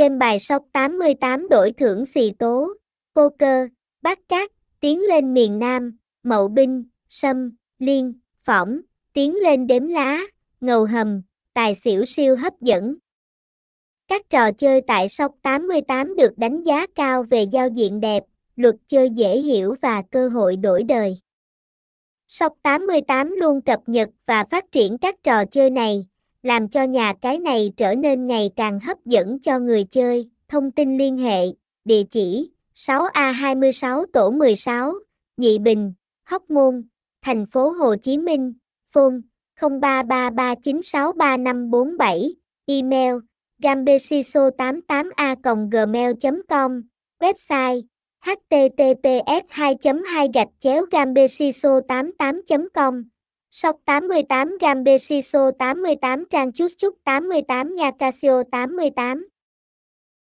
game bài sóc 88 đổi thưởng xì tố, poker, bát cát, tiến lên miền Nam, mậu binh, sâm, liên, phỏng, tiến lên đếm lá, ngầu hầm, tài xỉu siêu hấp dẫn. Các trò chơi tại sóc 88 được đánh giá cao về giao diện đẹp, luật chơi dễ hiểu và cơ hội đổi đời. Sóc 88 luôn cập nhật và phát triển các trò chơi này, làm cho nhà cái này trở nên ngày càng hấp dẫn cho người chơi. Thông tin liên hệ, địa chỉ 6A26 tổ 16, Nhị Bình, Hóc Môn, thành phố Hồ Chí Minh, phone 0333963547, email gambesiso88a gmail.com, website https 2 2 gạch chéo gambesiso 88 com Sóc 88 Gambesiso 88 Trang Chúc Chúc 88 Nha Casio 88